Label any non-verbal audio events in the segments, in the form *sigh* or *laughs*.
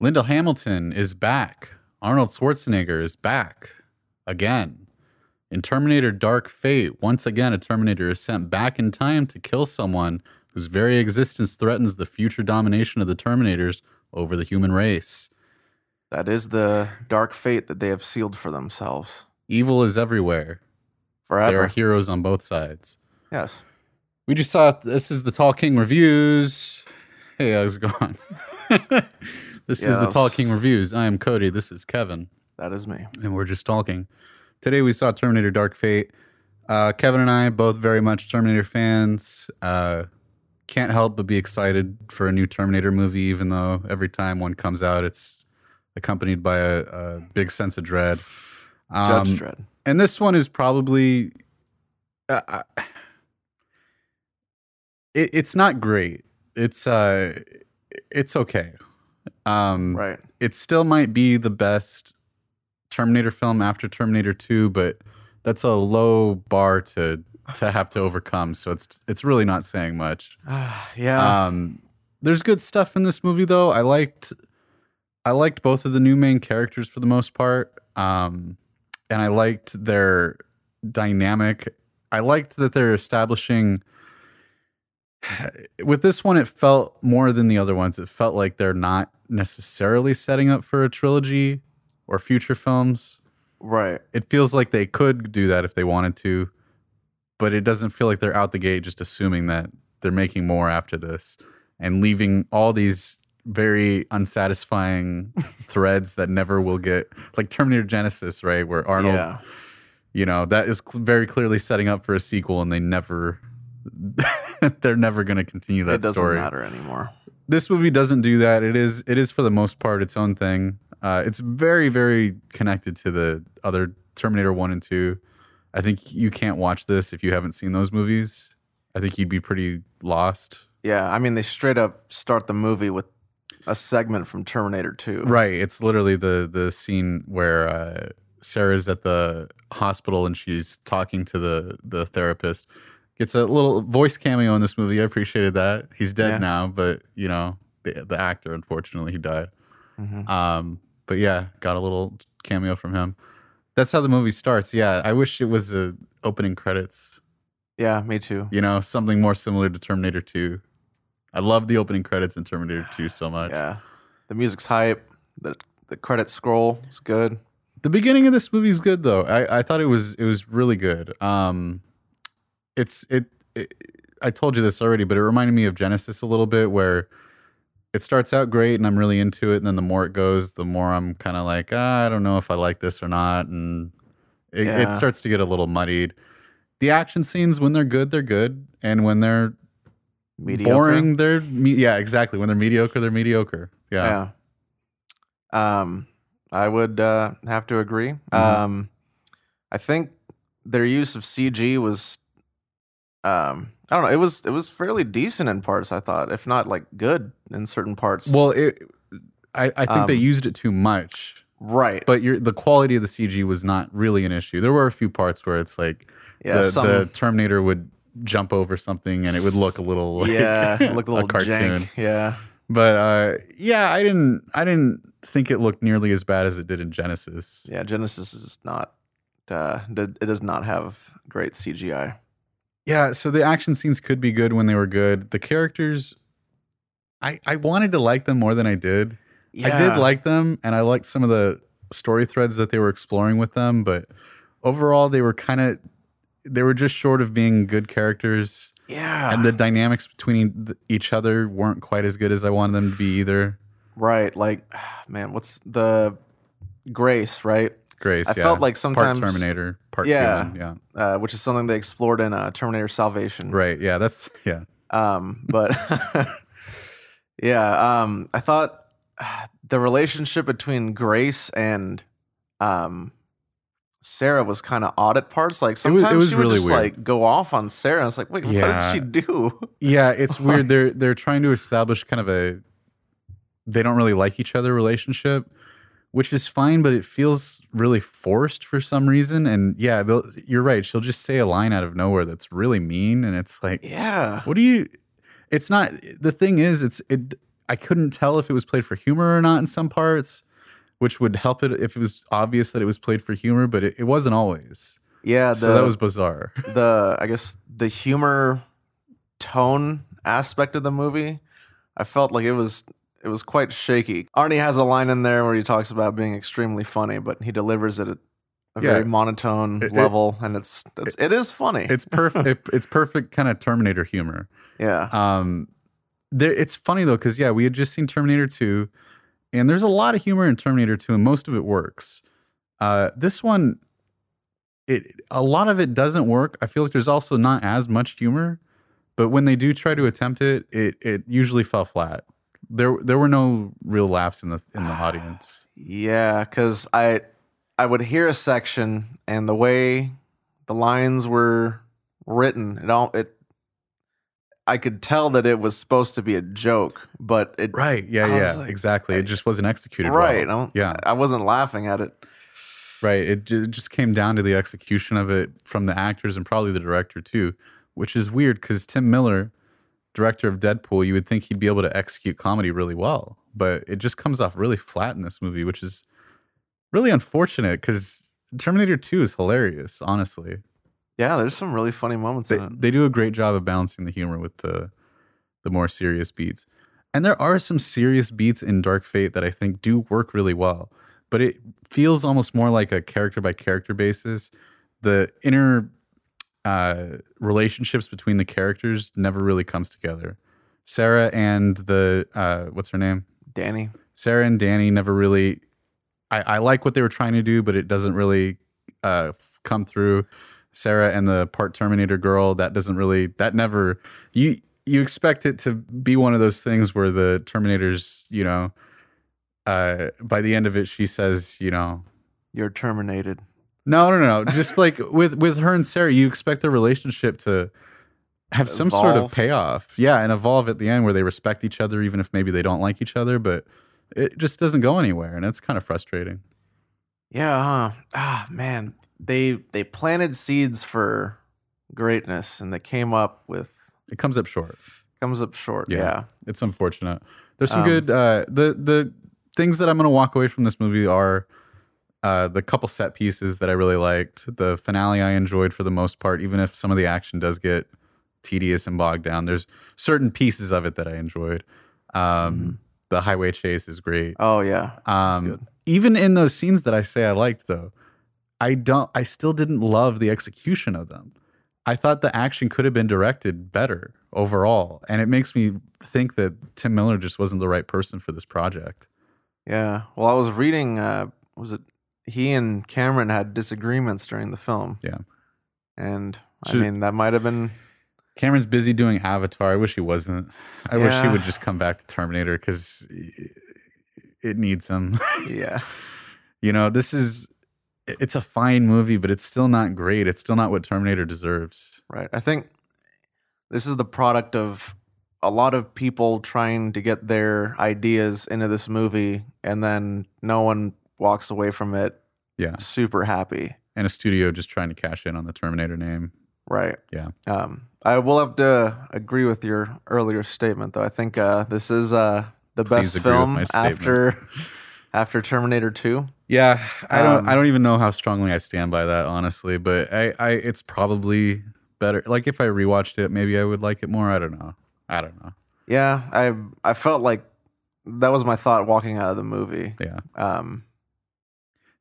Linda Hamilton is back. Arnold Schwarzenegger is back again. In Terminator Dark Fate, once again, a Terminator is sent back in time to kill someone whose very existence threatens the future domination of the Terminators over the human race. That is the dark fate that they have sealed for themselves Evil is everywhere. Forever. There are heroes on both sides. yes. We just saw this is the Tall King reviews. Hey, how's it going? *laughs* this is the Tall Yes. King reviews. I am Cody. This is Kevin. That is me. and we're just talking. Today we saw Terminator Dark Fate. Uh, Kevin and I both very much Terminator fans. Uh, can't help but be excited for a new Terminator movie, even though every time one comes out, it's accompanied by a, a big sense of dread. Judge Um, Dredd. and this one is probably uh, uh, it, it's not great. It's uh, it's okay. Um, Right. it still might be the best Terminator film after Terminator 2, but that's a low bar to to have to overcome. So it's it's really not saying much. *sighs* yeah. Um, there's good stuff in this movie though. I liked I liked both of the new main characters for the most part. Um, and I liked their dynamic. I liked that they're establishing *sighs* with this one it felt more than the other ones. It felt like they're not necessarily setting up for a trilogy or future films. right. It feels like they could do that if they wanted to, but it doesn't feel like they're out the gate just assuming that they're making more after this and leaving all these very unsatisfying *laughs* threads that never will get like Terminator Genisys, right? Where Arnold, Yeah. you know, that is cl- very clearly setting up for a sequel and they never *laughs* they're never going to continue that story. it doesn't story matter anymore. this movie doesn't do that. It is it is for the most part its own thing. Uh, it's very very connected to the other Terminator One and Two. I think you can't watch this if you haven't seen those movies. I think you'd be pretty lost. Yeah. I mean, they straight up start the movie with a segment from Terminator 2. Right. It's literally the the scene where uh, Sarah's at the hospital and she's talking to the the therapist. Gets a little voice cameo in this movie. I appreciated that. He's dead Yeah. now, but you know the the actor unfortunately he died. Mhm. Um, but yeah, got a little cameo from him. That's how the movie starts. Yeah, I wish it was a opening credits. Yeah, me too. You know, something more similar to Terminator 2. I love the opening credits in Terminator 2 so *sighs* much. Yeah. The music's hype. The the credit scroll is good. The beginning of this movie is good though. I, I thought it was it was really good. Um, it's it, it. I told you this already, but it reminded me of Genisys a little bit, where it starts out great and I'm really into it, and then the more it goes, the more I'm kind of like, ah, I don't know if I like this or not, and it, it starts to get a little muddied. The action scenes, when they're good, they're good, and when they're Mediocre. boring, they're me- yeah, exactly. When they're mediocre, they're mediocre. Yeah, Yeah. Um, I would uh, have to agree. Mm-hmm. Um, I think their use of CG was, um, I don't know. It was it was fairly decent in parts. I thought, if not like good in certain parts. Well, it, I, I think they Um, used it too much. right. but your the quality of the CG was not really an issue. There were a few parts where it's like yeah, the, some, the Terminator would jump over something and it would look a little like yeah, *laughs* look a little cartoon. jank. Yeah. But uh, yeah, I didn't I didn't think it looked nearly as bad as it did in Genisys. Yeah, Genisys is not. Uh, it does not have great CGI. Yeah, so the action scenes could be good when they were good. The characters, I I wanted to like them more than I did. I did like them, and I liked some of the story threads that they were exploring with them. But overall, they were kind of they were just short of being good characters, Yeah. and the dynamics between each other weren't quite as good as I wanted them to be either. right. Like, *sighs* man, what's the Grace? Right. Grace, I yeah. felt like sometimes- part Terminator, part Yeah. human, yeah, Uh, which is something they explored in uh, Terminator Salvation. right, yeah. That's yeah, Um, but *laughs* yeah, um, I thought the relationship between Grace and um, Sarah was kind of odd at parts. Like was- it sometimes was she would really just weird. like go off on Sarah. And it's like, wait, Yeah. what did she do? *laughs* yeah. It's weird. They're they're trying to establish kind of a they don't really like each other relationship, which is fine, but it feels really forced for some reason. And yeah, you're right. She'll just say a line out of nowhere that's really mean, and it's like, Yeah, what do you? It's not. The thing is, it's it. I couldn't tell if it was played for humor or not in some parts, which would help it if it was obvious that it was played for humor, but it, it wasn't always. Yeah, the, so that was bizarre. *laughs* the I guess the humor tone aspect of the movie. I felt like it was it was quite shaky. Arnie has a line in there where he talks about being extremely funny, but he delivers it at a Yeah. very monotone It- it- level, and it's, it's it is funny. It's perfect. *laughs* it, it's perfect kind of Terminator humor. yeah, Um, there, it's funny though because yeah, we had just seen Terminator Two, and there's a lot of humor in Terminator Two, and most of it works. Uh, this one, it a lot of it doesn't work. I feel like there's also not as much humor, but when they do try to attempt it, it it usually fell flat. There there were no real laughs in the in the ah, audience. yeah, because I I would hear a section, and the way the lines were written, it all it. I could tell that it was supposed to be a joke, but it Right? Yeah, I yeah, like, exactly. It just wasn't executed right. Well. Yeah. I wasn't laughing at it. Right. It, it just came down to the execution of it from the actors and probably the director too, which is weird because Tim Miller, director of Deadpool, you would think he'd be able to execute comedy really well, but it just comes off really flat in this movie, which is really unfortunate because Terminator 2 is hilarious, honestly. Yeah, there's some really funny moments They, in it. they do a great job of balancing the humor with the the more serious beats. And there are some serious beats in Dark Fate that I think do work really well, but it feels almost more like a character by character basis. The inner uh, relationships between the characters never really comes together. Sarah and the uh, what's her name? Danny. Sarah and Danny never really. I, I like what they were trying to do, but it doesn't really uh, come through. Sarah and the part Terminator girl that doesn't really that never you you expect it to be one of those things where the Terminators you know uh, by the end of it she says you know You're terminated. No no no just like with with her and Sarah you expect their relationship to have some sort of payoff yeah and evolve at the end where they respect each other even if maybe they don't like each other but it just doesn't go anywhere and it's kind of frustrating Yeah, huh? Ah, man. They they planted seeds for greatness and they came up with it comes up short comes up short. Yeah. Yeah. it's unfortunate there's some Um, good uh the the things that i'm gonna walk away from this movie are uh the couple set pieces that i really liked the finale i enjoyed for the most part even if some of the action does get tedious and bogged down there's certain pieces of it that i enjoyed um Mhm. the highway chase is great Oh yeah. Um even in those scenes that i say i liked though i don't i still didn't love the execution of them i thought the action could have been directed better overall and it makes me think that tim miller just wasn't the right person for this project Yeah. Well, I was reading. Uh, was it he and Cameron had disagreements during the film? Yeah. And I Should- mean, that might have been. cameron's busy doing avatar i wish he wasn't i wish he would just come back to terminator because it needs him *laughs* Yeah. you know this is it's a fine movie but it's still not great it's still not what terminator deserves Right. I think this is the product of a lot of people trying to get their ideas into this movie, and then no one walks away from it yeah super happy. and a studio just trying to cash in on the terminator name Right. Yeah. Um, I will have to agree with your earlier statement, though. I think uh, this is uh, the Please best film after after Terminator Two. Yeah, I don't. Um, I don't even know how strongly I stand by that, honestly. But I, I, it's probably better. Like if I rewatched it, maybe I would like it more. I don't know. I don't know. Yeah, I I felt like that was my thought walking out of the movie. Yeah. Um,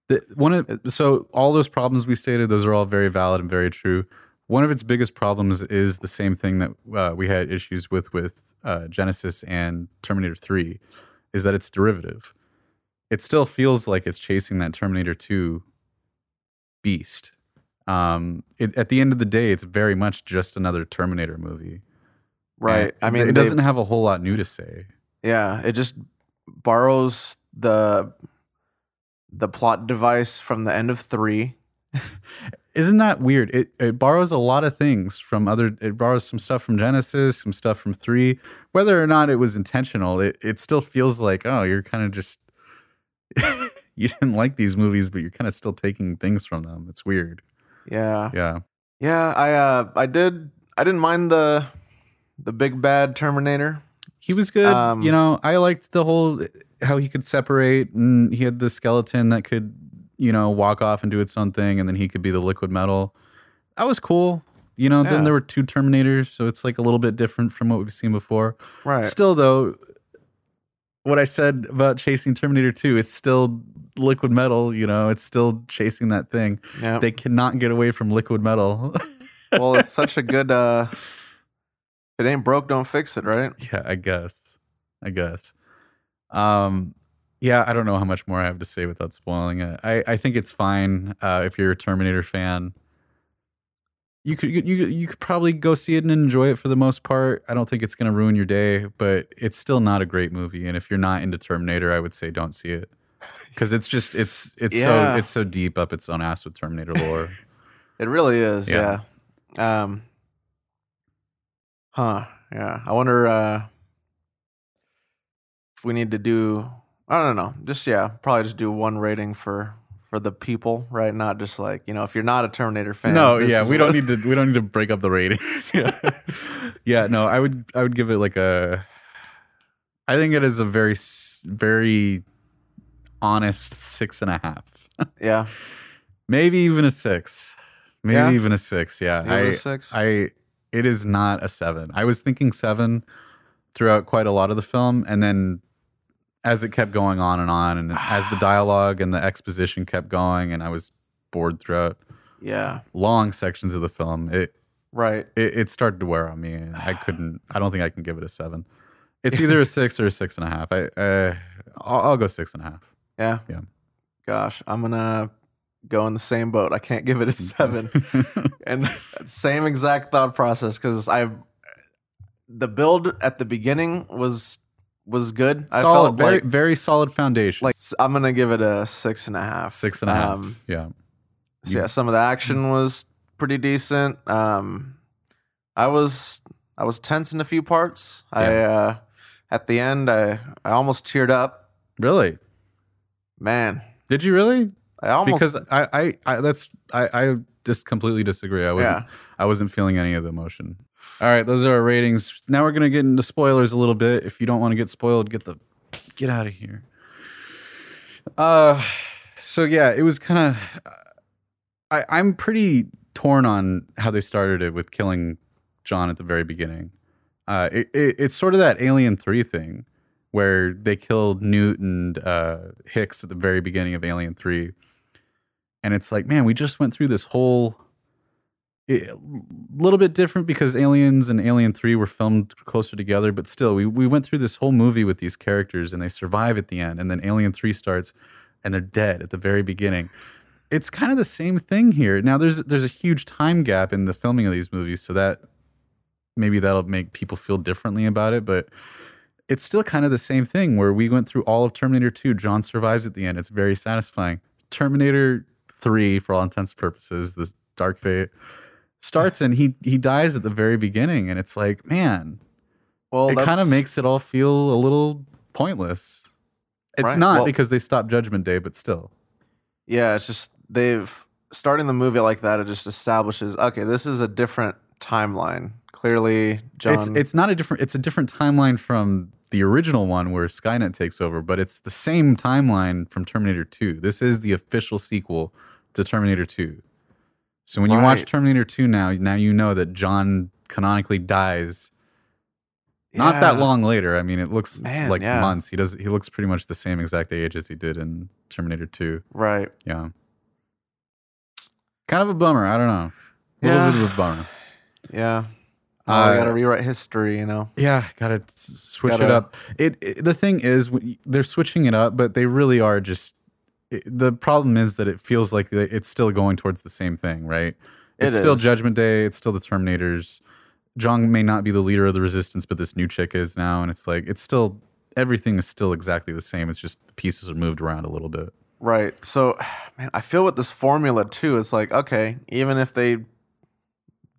The, one of so all those problems we stated, those are all very valid and very true. One of its biggest problems is the same thing that uh, we had issues with with uh, Genisys and Terminator Three, is that it's derivative. It still feels like it's chasing that Terminator Two beast. Um, it, at the end of the day, it's very much just another Terminator movie. right. And I mean, it doesn't have a whole lot new to say. Yeah, it just borrows the the plot device from the end of three. Isn't that weird? It it borrows a lot of things from other. It borrows some stuff from Genisys, some stuff from three. Whether or not it was intentional, it it still feels like oh, you're kind of just *laughs* you didn't like these movies, but you're kind of still taking things from them. It's weird. Yeah, Yeah, yeah. I uh, I did. I didn't mind the the big bad Terminator. He was good. Um, you know, I liked the whole how he could separate and he had the skeleton that could, you know, walk off and do its own thing and then he could be the liquid metal. That was cool. You know, Yeah. then there were two Terminators, so it's like a little bit different from what we've seen before. Right. Still though, what I said about chasing Terminator 2, it's still liquid metal, you know, it's still chasing that thing. yeah. They cannot get away from liquid metal. *laughs* well, it's such a good. uh If it ain't broke, don't fix it. Right. yeah, I guess. I guess. Um yeah, I don't know how much more I have to say without spoiling it. I, I think it's fine uh, if you're a Terminator fan. You could you you could probably go see it and enjoy it for the most part. I don't think it's going to ruin your day, but it's still not a great movie. And if you're not into Terminator, I would say don't see it because it's just it's it's Yeah. so it's so deep up its own ass with Terminator lore. *laughs* It really is. Yeah. Yeah. Um. Huh. Yeah. I wonder uh if we need to do. I don't know. Just yeah, probably just do one rating for for the people, right? Not just like you know, if you're not a Terminator fan. no, yeah, we don't need to we don't need to break up the ratings. yeah. *laughs* yeah, no, I would I would give it like a I think it is a very very honest six and a half. *laughs* Yeah. Maybe even a six. Maybe Yeah? even a six. Yeah. It a I six. I it is not a seven. I was thinking seven throughout quite a lot of the film, and then as it kept going on and on, and as the *sighs* dialogue and the exposition kept going, and I was bored throughout yeah. long sections of the film, it Right. it, it started to wear on me, and I *sighs* couldn't. I don't think I can give it a seven. *laughs* It's either a six or a six and a half. I uh, I'll, I'll go six and a half. Yeah. Yeah. Gosh, I'm gonna go in the same boat. I can't give it a seven. *laughs* and *laughs* same exact thought process because I the build at the beginning was was good. I solid, felt very like very solid foundation. like I'm gonna give it a six and a half. six and a half. Um, yeah. so yeah, some of the action was pretty decent. Um, I was I was tense in a few parts. I uh, at the end I I almost teared up. Really? Man, Did you really? I almost because I, I, I that's I, I just completely disagree. I wasn't yeah I wasn't feeling any of the emotion. All right, those are our ratings. Now we're gonna get into spoilers a little bit. If you don't want to get spoiled, get the get out of here. Uh, so yeah, it was kind of. I I'm pretty torn on how they started it with killing John at the very beginning. Uh, it, it it's sort of that Alien Three thing where they killed Newt and uh, Hicks at the very beginning of Alien Three, and it's like, man, we just went through this whole a little bit different because Aliens and Alien 3 were filmed closer together, but still, we, we went through this whole movie with these characters and they survive at the end, and then Alien 3 starts and they're dead at the very beginning. It's kind of the same thing here. Now, there's there's a huge time gap in the filming of these movies, so that maybe that'll make people feel differently about it, but it's still kind of the same thing where we went through all of Terminator 2. John survives at the end. It's very satisfying. Terminator 3, for all intents and purposes, this dark fate starts and he he dies at the very beginning and it's like man well it kind of makes it all feel a little pointless it's Right, not well- because they stopped judgment day but still Yeah, it's just they've starting the movie like that. It just establishes okay, this is a different timeline. Clearly, John. it's it's not a different it's a different timeline from the original one where skynet takes over but it's the same timeline from terminator 2 this is the official sequel to terminator 2 so when you watch terminator 2 now now you know that john canonically dies Not that long later. I mean, it looks Man, like yeah. months. He does. He looks pretty much the same exact age as he did in Terminator Two. right? Yeah. Kind of a bummer. I don't know. A little Yeah. bit of a bummer. Yeah. Oh, Uh, I gotta rewrite history. You know. Yeah, gotta switch it Gotta- up. It, it the thing is, they're switching it up, but they really are just. It, the problem is that it feels like it's still going towards the same thing, right? It It's still. Judgment Day. It's still the Terminators. John may not be the leader of the Resistance, but this new chick is now, and it's like it's still everything is still exactly the same. It's just the pieces are moved around a little bit. Right. So, *sighs* man, I feel with this formula too. It's like okay, even if they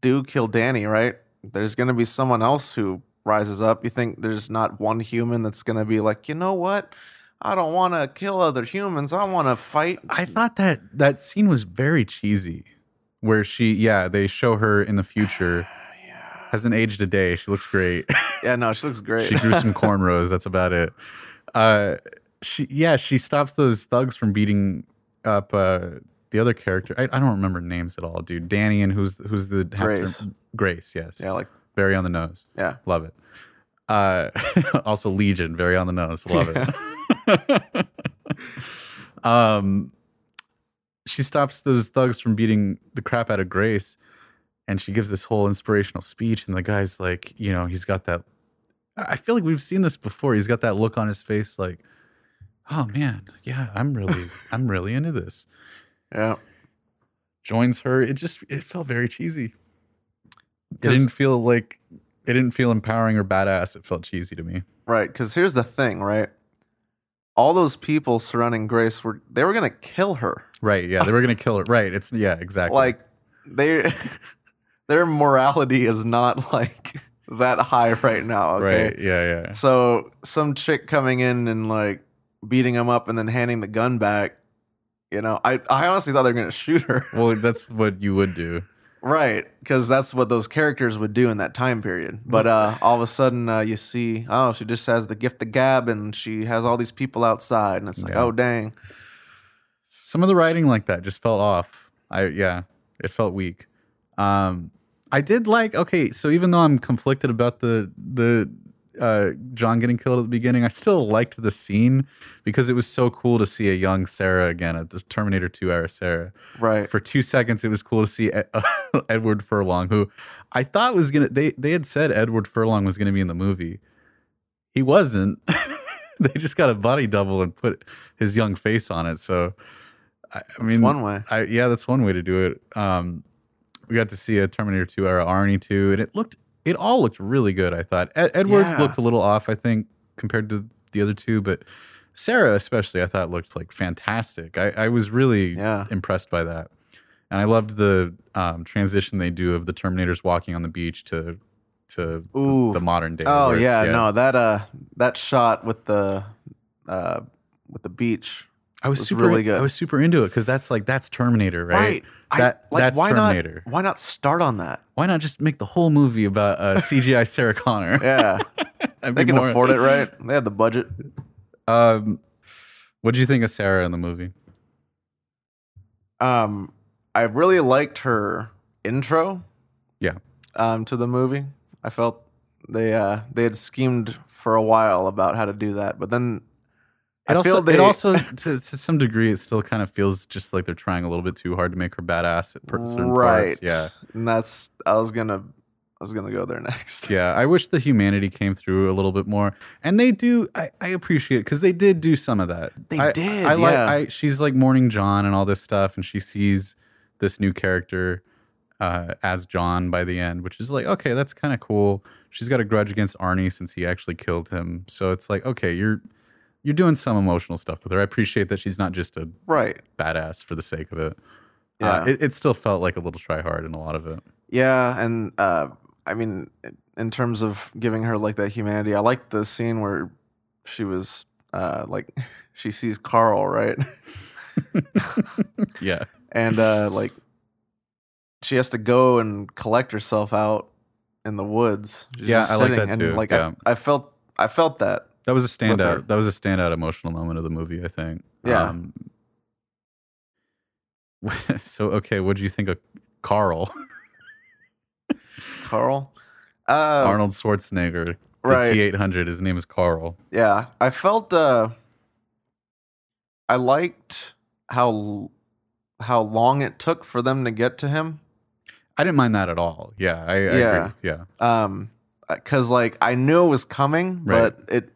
do kill Danny, right? There's gonna be someone else who rises up. You think there's not one human that's gonna be like, you know what? I don't want to kill other humans. I want to fight. I thought that that scene was very cheesy, where she, yeah, they show her in the future. *sighs* hasn't aged a day. She looks great. *laughs* Yeah, no, she looks great. she grew some *laughs* cornrows. That's about it. Uh, she yeah, she stops those thugs from beating up uh the other character. I, I don't remember names at all, dude. Danny and who's who's the Grace. Grace, yes, yeah, like very on the nose. yeah. Love it. Uh, *laughs* also Legion, very on the nose. Love it. *laughs* um, she stops those thugs from beating the crap out of Grace, and she gives this whole inspirational speech. And the guy's like, you know, he's got that. I feel like we've seen this before. He's got that look on his face, like, oh man, yeah, I'm really, *laughs* I'm really into this. Yeah. Joins her. It just, it felt very cheesy. It didn't feel like it didn't feel empowering or badass. It felt cheesy to me. Right, because here's the thing, right? All those people surrounding Grace were they were gonna kill her. Right. Yeah. They were gonna kill her. Right. It's yeah. Exactly. Like they *laughs* their morality is not like that high right now. Okay. Right. Yeah. Yeah. So some chick coming in and like beating him up and then handing the gun back, you know, I, I honestly thought they were gonna shoot her. Well, that's what you would do. Right. Because that's what those characters would do in that time period. But uh all of a sudden uh you see, oh, she just has the gift of gab and she has all these people outside and it's like, Yeah. oh dang. Some of the writing like that just fell off. I yeah. It felt weak. Um, I did like. Okay, so even though I'm conflicted about the the uh, John getting killed at the beginning, I still liked the scene because it was so cool to see a young Sarah again at the Terminator 2 era Sarah. Right. for two seconds it was cool to see Ed- *laughs* Edward Furlong, who I thought was gonna. They they had said Edward Furlong was gonna be in the movie. He wasn't. *laughs* they just got a body double and put his young face on it. So, I, I mean, one way. I, yeah, that's one way to do it. Um, we got to see a Terminator 2 era Arnie 2, and it looked, it all looked really good. I thought Ed, Edward Yeah. looked a little off, I think, compared to the other two, but Sarah especially, I thought looked like fantastic. I, I was really Yeah. impressed by that, and I loved the um, transition they do of the Terminators walking on the beach to to Ooh. the modern day. Oh it's- yeah, no, that uh that shot with the uh with the beach. I was, was super really good. I was super into it because that's like that's Terminator, right? I- That like, that's why Terminator. Not, why not start on that? Why not just make the whole movie about uh, *laughs* CGI Sarah Connor? Yeah. *laughs* They can more- afford it, right? They have the budget. Um, what do you think of Sarah in the movie? Um I really liked her intro Yeah, um to the movie. I felt they uh they had schemed for a while about how to do that, but then it I also they it also *laughs* to, to some degree it still kind of feels just like they're trying a little bit too hard to make her badass at certain right. parts. Yeah, And that's I was gonna I was gonna go there next. yeah. I wish the humanity came through a little bit more, and they do. I, I appreciate it because they did do some of that. They I, did, I like. yeah. I, she's like mourning John and all this stuff, and she sees this new character uh, as John by the end, which is like okay, that's kind of cool. She's got a grudge against Arnie since he actually killed him, so it's like okay, you're you're doing some emotional stuff with her. I appreciate that she's not just a Right. badass for the sake of it. Yeah. Uh, it, it still felt like a little try hard in a lot of it. Yeah, and uh, I mean, in terms of giving her like that humanity, I like the scene where she was uh, like *laughs* she sees Carl, right, *laughs* Yeah. *laughs* and uh, like she has to go and collect herself out in the woods. She's Yeah, I like that and, too, Like yeah. I, I felt, I felt that. That was a standout. That was a standout emotional moment of the movie, I think. Yeah. Um, *laughs* so okay, what do you think of Carl *laughs* Carl, uh, Arnold Schwarzenegger? The right. T eight hundred. His name is Carl. Yeah, I felt uh I liked how how long it took for them to get to him. I didn't mind that at all. Yeah, I, I Yeah. agree. Yeah, Um cuz like I knew it was coming, Right. but it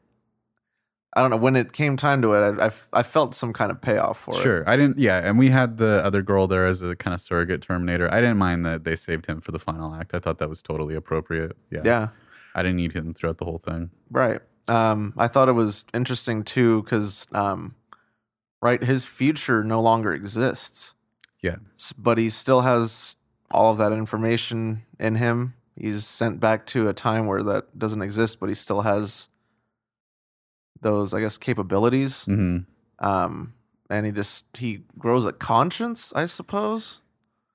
I don't know when it came time to it. I I, I felt some kind of payoff for it. sure. I didn't. Yeah, and we had the other girl there as a kind of surrogate Terminator. I didn't mind that they saved him for the final act. I thought that was totally appropriate. Yeah, Yeah, I didn't need him throughout the whole thing. right. Um I thought it was interesting too cuz um right his future no longer exists. Yeah, but he still has all of that information in him. He's sent back to a time where that doesn't exist, but he still has those, I guess, capabilities. hmm Um, and he just he grows a conscience, I suppose.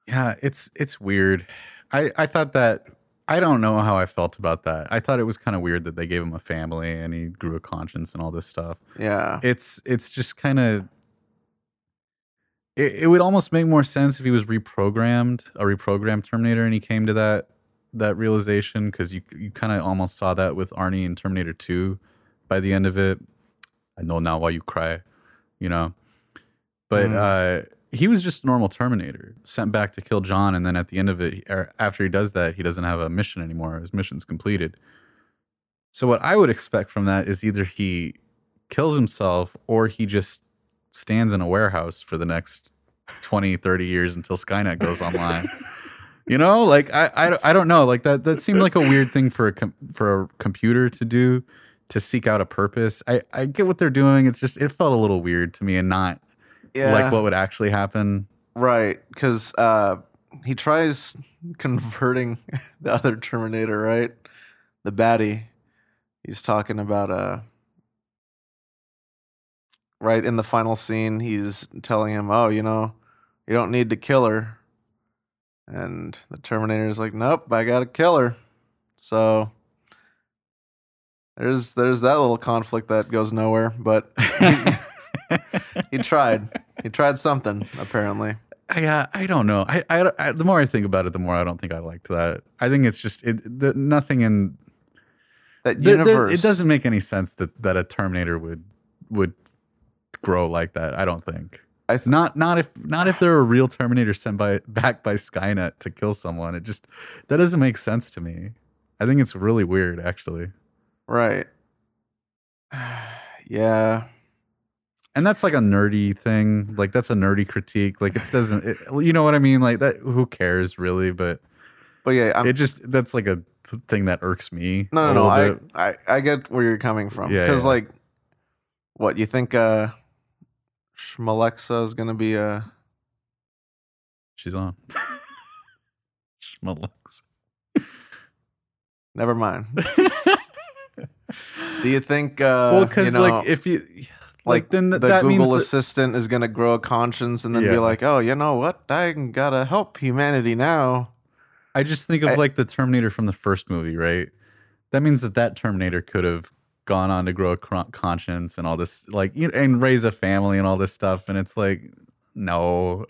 Yeah, it's it's weird. I I thought that I don't know how I felt about that. I thought it was kind of weird that they gave him a family and he grew a conscience and all this stuff. Yeah. It's it's just kind of it, it would almost make more sense if he was reprogrammed, a reprogrammed Terminator, and he came to that that realization because you you kind of almost saw that with Arnie in Terminator Two. By the end of it, I know now why you cry, you know. But Mm. uh, he was just a normal Terminator sent back to kill John, and then at the end of it, or after he does that, he doesn't have a mission anymore. His mission's completed. So what I would expect from that is either he kills himself or he just stands in a warehouse for the next 20, 30 years until Skynet goes online. *laughs* you know, like I, I, don't- I don't know, like that that seemed like a weird thing for a com- for a computer to do to seek out a purpose. I I get what they're doing. It's just it felt a little weird to me and not Yeah. like what would actually happen. Right, because uh, he tries *laughs* converting *laughs* the other Terminator, right? The baddie. He's talking about uh, right in the final scene. He's telling him, "Oh, you know, you don't need to kill her," and the Terminator is like, "Nope, I gotta kill her." So there's there's that little conflict that goes nowhere, but *laughs* he tried. He tried something apparently. Yeah, I don't know. I, I, I- the more I think about it, the more I don't think I liked that. I think it's just it. The, nothing in That there- there- universe. it doesn't make any sense that that a Terminator would would grow like that. I don't think. I th- Not not if not if they're a real Terminator sent by back by Skynet to kill someone. It just that doesn't make sense to me. I think it's really weird, actually. Right. *sighs* yeah. And that's like a nerdy thing. Like that's a nerdy critique. Like it doesn't. It, you know what I mean? Like that. Who cares really? But But yeah, I'm, it just that's like a thing that irks me. no, no, no. I. I, I get where you're coming from. Yeah, Because, yeah. like, what, you think uh, Schmalexa is going to be a. She's on. *laughs* Schmalux. Never mind. *laughs* Do you think. Uh, well, because you know, like if you like, like then th- the that Google means Assistant is going to grow a conscience and then be like, oh, you know what? I got to help humanity now. I just think of I- like the Terminator from the first movie, right? That means that that Terminator could have gone on to grow a cron- conscience and all this, like, you know, and raise a family and all this stuff. And it's like, no,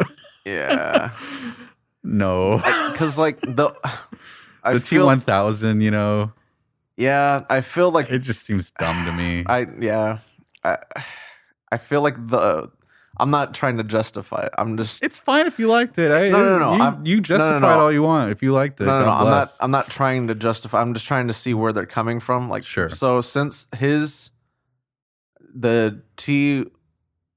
Yeah. *laughs* no. Because, like, the. *laughs* I the T one thousand, you know, Yeah, I feel like it just seems dumb to me. *sighs* I yeah, I I feel like the I'm not trying to justify it. I'm just it's fine if you liked it. I, No, no, no, You, I'm- you no, justified no. all you want if you liked it. no, no, no. I'm not. I'm not trying to justify. I'm just trying to see where they're coming from. Like, Sure. So since his the T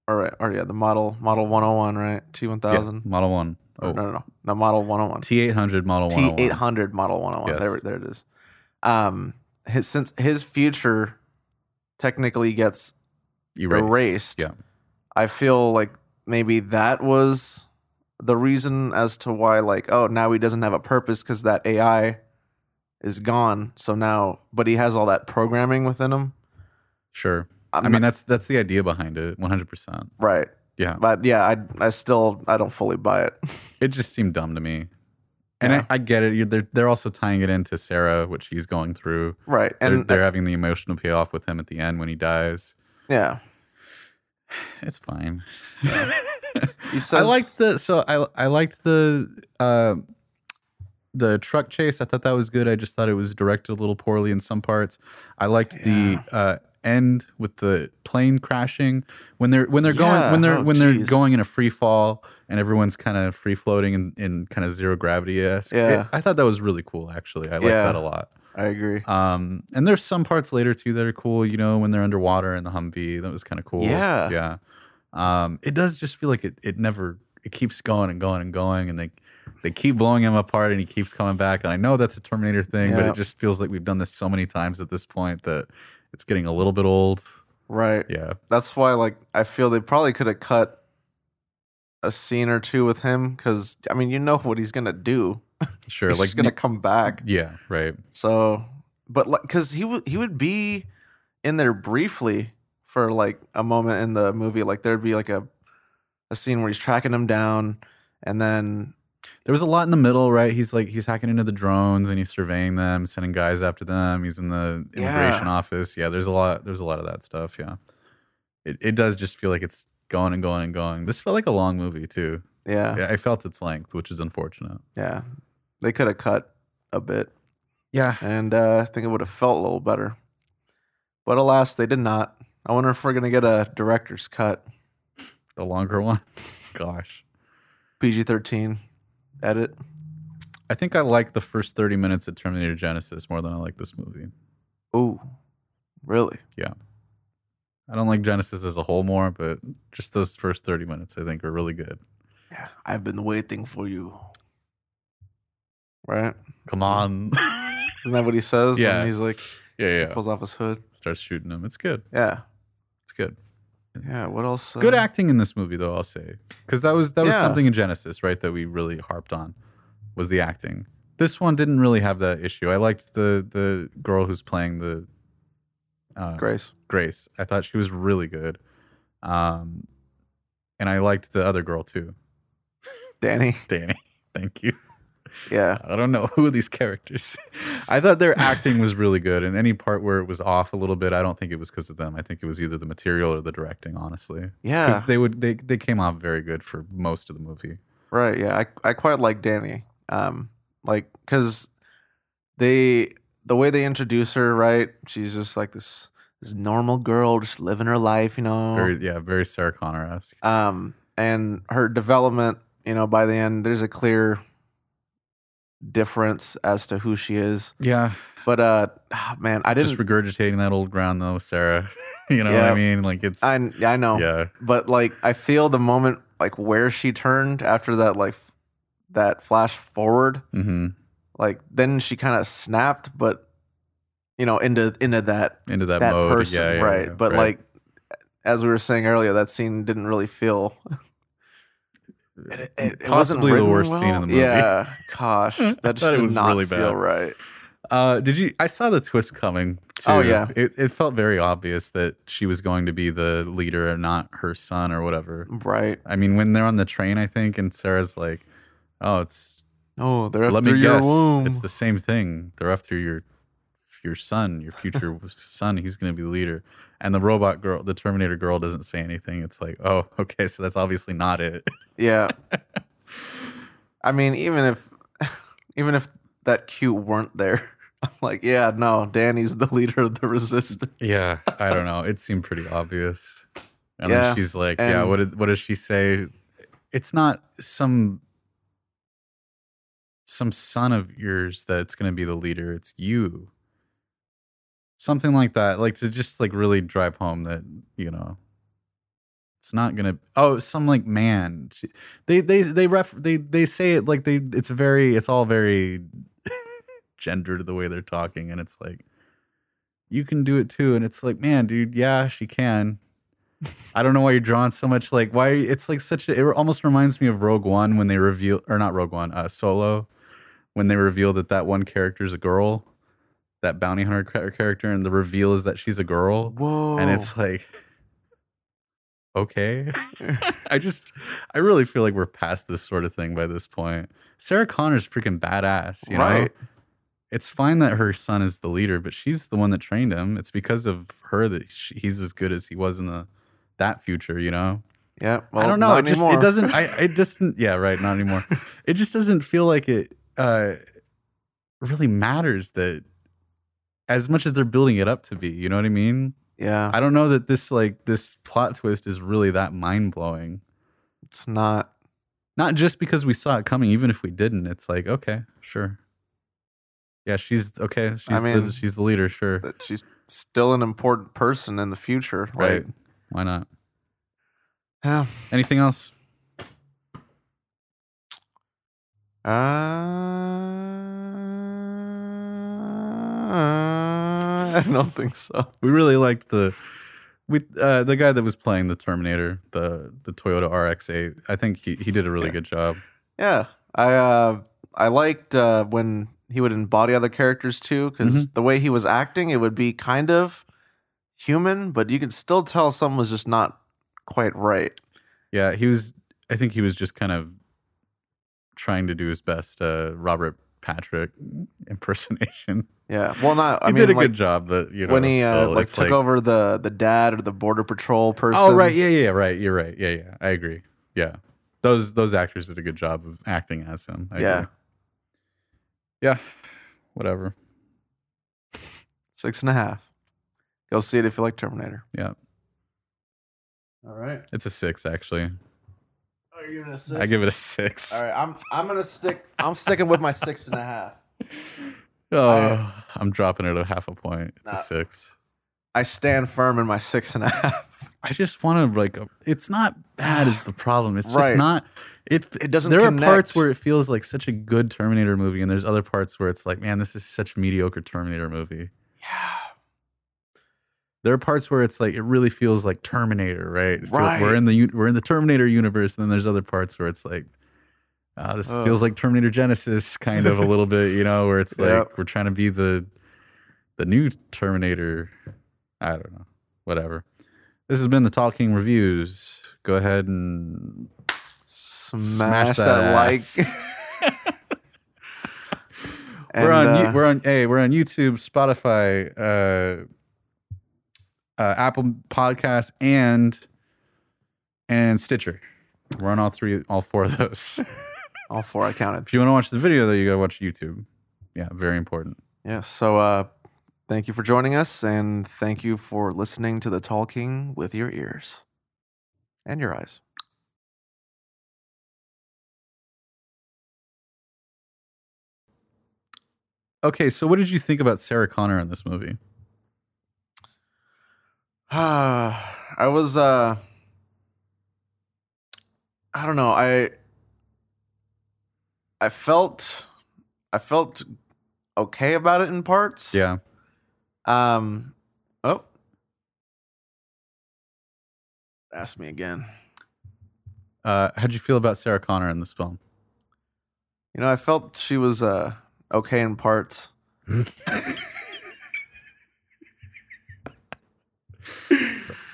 or or yeah, the model model 101, right? T Yeah, 1000. Model One. Oh. No, no, no, no. Model 101. T eight hundred Model One. T eight hundred model one hundred one. Yes. There, there it is. Um, his since his future technically gets erased. erased. Yeah. I feel like maybe that was the reason as to why, like, oh, now he doesn't have a purpose because that AI is gone. So now, but he has all that programming within him. Sure. I'm I mean, not- that's that's the idea behind it. One hundred percent. right. Yeah. But yeah, I I still I don't fully buy it. *laughs* It just seemed dumb to me. And Yeah. I, I get it. They're they're also tying it into Sarah, what she's going through. right. They're, And they're having the emotional payoff with him at the end when he dies. yeah, It's fine. *laughs* he says I liked the so I I liked the uh, the truck chase. I thought that was good. I just thought it was directed a little poorly in some parts. I liked the uh, end with the plane crashing when they're when they're going when they're Oh, when they're going in a free fall and everyone's kind of free floating in, in kind of zero gravity esque. Yeah. I thought that was really cool. Actually, I like Yeah. that a lot. I agree. Um, and there's some parts later too that are cool. You know, when they're underwater in the Humvee, that was kind of cool. Yeah. yeah. Um, it does just feel like it. It never. It keeps going and going and going, and they they keep blowing him apart, and he keeps coming back. And I know that's a Terminator thing, but it just feels like we've done this so many times at this point that it's getting a little bit old. Right. Yeah, That's why like I feel they probably could have cut a scene or two with him because I mean you know what he's gonna do. *laughs* sure. He's like just gonna come back. yeah, right. So, but like, because he would he would be in there briefly for like a moment in the movie. Like there'd be like a a scene where he's tracking him down, and then There was a lot in the middle, right? He's like he's hacking into the drones and he's surveying them, sending guys after them. He's in the immigration Yeah. office. Yeah, there's a lot. There's a lot of that stuff. Yeah, it it does just feel like it's going and going and going. This felt like a long movie too. Yeah, Yeah, I felt its length, which is unfortunate. yeah. They could have cut a bit, Yeah, and uh, I think it would have felt a little better. But alas, they did not. I wonder if we're gonna get a director's cut, the longer one. *laughs* Gosh, PG thirteen edit. I think I like the first thirty minutes of Terminator Genisys more than I like this movie. Ooh, really? Yeah. I don't like Genisys as a whole more, but just those first thirty minutes I think are really good. Yeah, I've been waiting for you. Right? Come on. *laughs* Isn't that what he says? Yeah. When he's like yeah, yeah. pulls off his hood. Starts shooting him. It's good. Yeah. It's good. Yeah. What else? Good uh, acting in this movie, though. I'll say because that was that was Yeah. something in Genisys, right? That we really harped on was the acting. This one didn't really have that issue. I liked the the girl who's playing the uh, Grace. Grace. I thought she was really good, um, and I liked the other girl too, Danny. *laughs* Danny. Thank you. Yeah. I don't know *laughs* who are these characters. *laughs* I thought their acting was really good, and any part where it was off a little bit, I don't think it was because of them. I think it was either the material or the directing, honestly. Yeah. because they would they they came off very good for most of the movie. Right. Yeah. I I quite like Danny. Um, like because they the way they introduce her, right? She's just like this this normal girl, just living her life, you know. Very yeah, very Sarah Connor esque. um, and her development, you know, by the end, there's a clear difference as to who she is. Yeah, But uh, ah, man, I didn't. just regurgitating that old ground though, Sarah. *laughs* you know what I mean? Like it's I yeah, I know. yeah, but like I feel the moment like where she turned after that like f- that flash forward hmm like then she kind of snapped but you know into into that into that, that mode. person yeah, yeah, right yeah, but like as we were saying earlier that scene didn't really feel it, it, it possibly the worst well. scene in the movie. yeah gosh *laughs* that just did was not really feel bad. right Uh, did you? I saw the twist coming. Too. Oh, yeah. it, it felt very obvious that she was going to be the leader and not her son or whatever. right I mean, when they're on the train, I think, and Sarah's like, "Oh, it's oh they're let after me your guess, womb it's the same thing. They're after your your son, your future *laughs* son. He's going to be the leader." And the robot girl, the Terminator girl, doesn't say anything. It's like, "Oh, *laughs* okay, so that's obviously not it." yeah *laughs* I mean even if *laughs* even if that cue weren't there I'm like yeah no Danny's the leader of the resistance Yeah, I don't know. It seemed pretty obvious. And Yeah, then she's like, "Yeah, what did what does she say? It's not some some son of yours that's going to be the leader. It's you." Something like that, like to just like really drive home that you know it's not gonna. Oh, some like man. She- They they they ref they they say it like they. It's very. It's all very *laughs* gendered the way they're talking, and it's like you can do it too. And it's like, man, dude, yeah, she can. I don't know why you're drawing so much like why it's like such a it almost reminds me of Rogue One when they reveal or not Rogue One, uh Solo when they reveal that that one character is a girl, that bounty hunter character and the reveal is that she's a girl whoa and it's like okay. *laughs* I *laughs* just I really feel like we're past this sort of thing by this point. Sarah Connor's freaking badass, you know? it's fine that her son is the leader, but she's the one that trained him. It's because of her that she, he's as good as he was in the that future. You know, Yeah, well, I don't know. It just anymore. it doesn't. I *laughs* it doesn't. Yeah, right. Not anymore. it just doesn't feel like it uh, really matters that as much as they're building it up to be. You know what I mean? yeah, I don't know that this like this plot twist is really that mind blowing. it's not. Not just because we saw it coming. Even if we didn't, it's like okay, sure. Yeah, she's okay. She's mean- the, she's the leader. Sure. That she's still an important person in the future, Right. right? Why not? Yeah. Anything else? Uh, *laughs* I don't think so. We really liked the we uh the guy that was playing the Terminator, the the Toyota RX-8. I think he he did a really Yeah. good job. Yeah, I uh, I liked uh, when he would embody other characters too, because Mm-hmm. the way he was acting, it would be kind of human, but you could still tell something was just not quite right. Yeah, he was I think he was just kind of trying to do his best uh, Robert Patrick impersonation. Yeah. Well, not. I he mean, did a like, good job, but you know, when he uh, like it's took over the the dad or the border patrol person. Oh right, yeah, yeah, right. You're right. Yeah, yeah. I agree. Yeah, those those actors did a good job of acting as him. I Yeah. agree. Yeah. Whatever. Six and a half. Go see it if you like Terminator. Yeah. All right. It's a six actually. You're giving it a six. I give it a six. All right. I'm I'm gonna stick. I'm sticking with my six and a half. *laughs* Oh, I'm dropping it a half a point. It's Nah. a six. I stand firm in my six and a half. *laughs* I just want to like. It's not bad is the problem. It's just Right. not. It It doesn't There are parts where it feels like such a good Terminator movie, and there's other parts where it's like, man, this is such a mediocre Terminator movie. Yeah. There are parts where it's like it really feels like Terminator, right? Feel- We're in the we're in the Terminator universe, and then there's other parts where it's like, uh, this Ugh. feels like Terminator Genisys, kind of a little bit, you know, where it's *laughs* like Yep. we're trying to be the the new Terminator. I don't know, whatever. This has been the Talking Reviews. Go ahead and Smash, that, like. *laughs* And, we're on. uh, we're on. Hey, we're on YouTube, Spotify, uh, uh, Apple Podcasts, and and Stitcher. We're on all three, all four of those. *laughs* all four I counted. if you want to watch the video, though, you gotta watch YouTube. Yeah, very important. Yeah. So uh, thank you for joining us, and thank you for listening to the talking with your ears and your eyes. Okay, so what did you think about Sarah Connor in this movie? *sighs* I was uh I don't know. I I felt I felt okay about it in parts. Yeah, Um oh. Ask me again. uh, how'd you feel about Sarah Connor in this film? You know, I felt she was uh okay in parts. *laughs*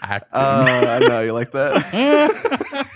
Acting. Uh, I know you like that. *laughs*